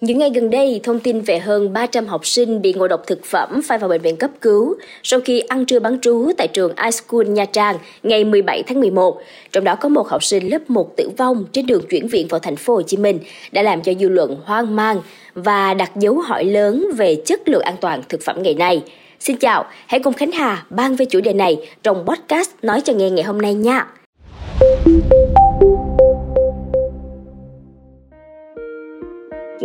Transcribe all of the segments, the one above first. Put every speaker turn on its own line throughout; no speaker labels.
Những ngày gần đây, thông tin về hơn 300 học sinh bị ngộ độc thực phẩm phải vào bệnh viện cấp cứu sau khi ăn trưa bán trú tại trường iSchool Nha Trang ngày 17 tháng 11. Trong đó có một học sinh lớp 1 tử vong trên đường chuyển viện vào thành phố Hồ Chí Minh đã làm cho dư luận hoang mang và đặt dấu hỏi lớn về chất lượng an toàn thực phẩm ngày nay. Xin chào, hãy cùng Khánh Hà ban về chủ đề này trong podcast Nói cho nghe ngày hôm nay nha.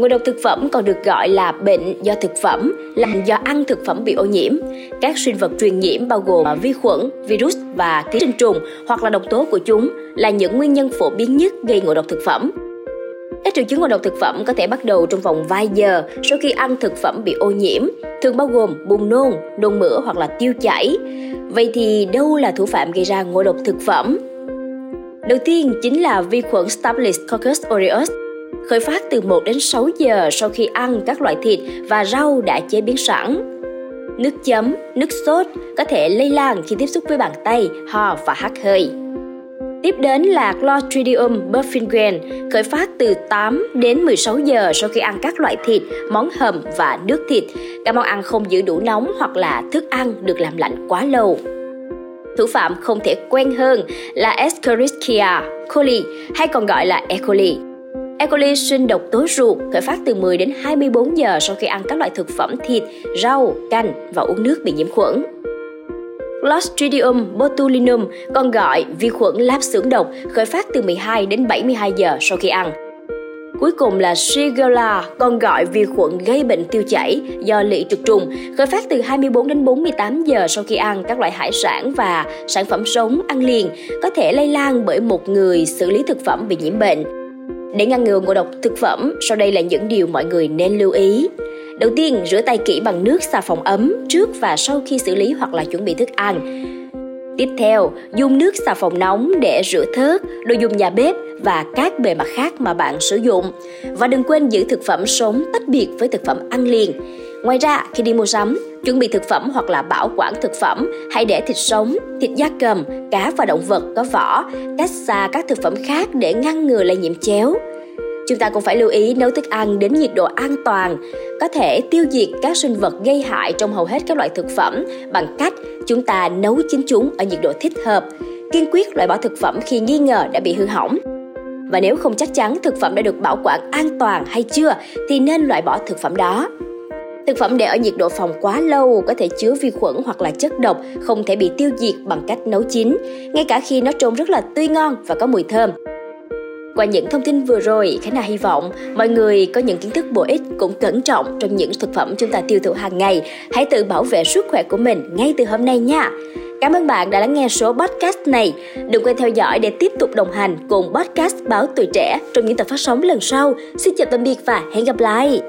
Ngộ độc thực phẩm còn được gọi là bệnh do thực phẩm, là do ăn thực phẩm bị ô nhiễm. Các sinh vật truyền nhiễm bao gồm vi khuẩn, virus và ký sinh trùng hoặc là độc tố của chúng là những nguyên nhân phổ biến nhất gây ngộ độc thực phẩm. Các triệu chứng ngộ độc thực phẩm có thể bắt đầu trong vòng vài giờ sau khi ăn thực phẩm bị ô nhiễm, thường bao gồm buồn nôn, nôn mửa hoặc là tiêu chảy. Vậy thì đâu là thủ phạm gây ra ngộ độc thực phẩm? Đầu tiên chính là vi khuẩn Staphylococcus aureus, khởi phát từ 1 đến 6 giờ sau khi ăn các loại thịt và rau đã chế biến sẵn. Nước chấm, nước sốt có thể lây lan khi tiếp xúc với bàn tay, ho và hắt hơi. Tiếp đến là Clostridium perfringens, khởi phát từ 8 đến 16 giờ sau khi ăn các loại thịt, món hầm và nước thịt. Các món ăn không giữ đủ nóng hoặc là thức ăn được làm lạnh quá lâu. Thủ phạm không thể quen hơn là Escherichia coli hay còn gọi là E. coli. E. coli sinh độc tố ruột khởi phát từ 10 đến 24 giờ sau khi ăn các loại thực phẩm thịt, rau, canh và uống nước bị nhiễm khuẩn. Clostridium botulinum, còn gọi vi khuẩn láp xưởng độc, khởi phát từ 12 đến 72 giờ sau khi ăn. Cuối cùng là Shigella, còn gọi vi khuẩn gây bệnh tiêu chảy do lị trực trùng, khởi phát từ 24 đến 48 giờ sau khi ăn các loại hải sản và sản phẩm sống ăn liền, có thể lây lan bởi một người xử lý thực phẩm bị nhiễm bệnh. Để ngăn ngừa ngộ độc thực phẩm, sau đây là những điều mọi người nên lưu ý. Đầu tiên, rửa tay kỹ bằng nước xà phòng ấm trước và sau khi xử lý hoặc là chuẩn bị thức ăn. Tiếp theo, dùng nước xà phòng nóng để rửa thớt, đồ dùng nhà bếp và các bề mặt khác mà bạn sử dụng. Và đừng quên giữ thực phẩm sống tách biệt với thực phẩm ăn liền. Ngoài ra, khi đi mua sắm, chuẩn bị thực phẩm hoặc là bảo quản thực phẩm, hãy để thịt sống, thịt da cầm, cá và động vật có vỏ, cách xa các thực phẩm khác để ngăn ngừa lây nhiễm chéo. Chúng ta cũng phải lưu ý nấu thức ăn đến nhiệt độ an toàn, có thể tiêu diệt các sinh vật gây hại trong hầu hết các loại thực phẩm bằng cách chúng ta nấu chín chúng ở nhiệt độ thích hợp, kiên quyết loại bỏ thực phẩm khi nghi ngờ đã bị hư hỏng. Và nếu không chắc chắn thực phẩm đã được bảo quản an toàn hay chưa thì nên loại bỏ thực phẩm đó. Thực phẩm để ở nhiệt độ phòng quá lâu có thể chứa vi khuẩn hoặc là chất độc không thể bị tiêu diệt bằng cách nấu chín, ngay cả khi nó trông rất là tươi ngon và có mùi thơm. Qua những thông tin vừa rồi, Khánh Hà hy vọng mọi người có những kiến thức bổ ích cũng cẩn trọng trong những thực phẩm chúng ta tiêu thụ hàng ngày. Hãy tự bảo vệ sức khỏe của mình ngay từ hôm nay nha. Cảm ơn bạn đã lắng nghe số podcast này. Đừng quên theo dõi để tiếp tục đồng hành cùng podcast Báo Tuổi Trẻ trong những tập phát sóng lần sau. Xin chào tạm biệt và hẹn gặp lại.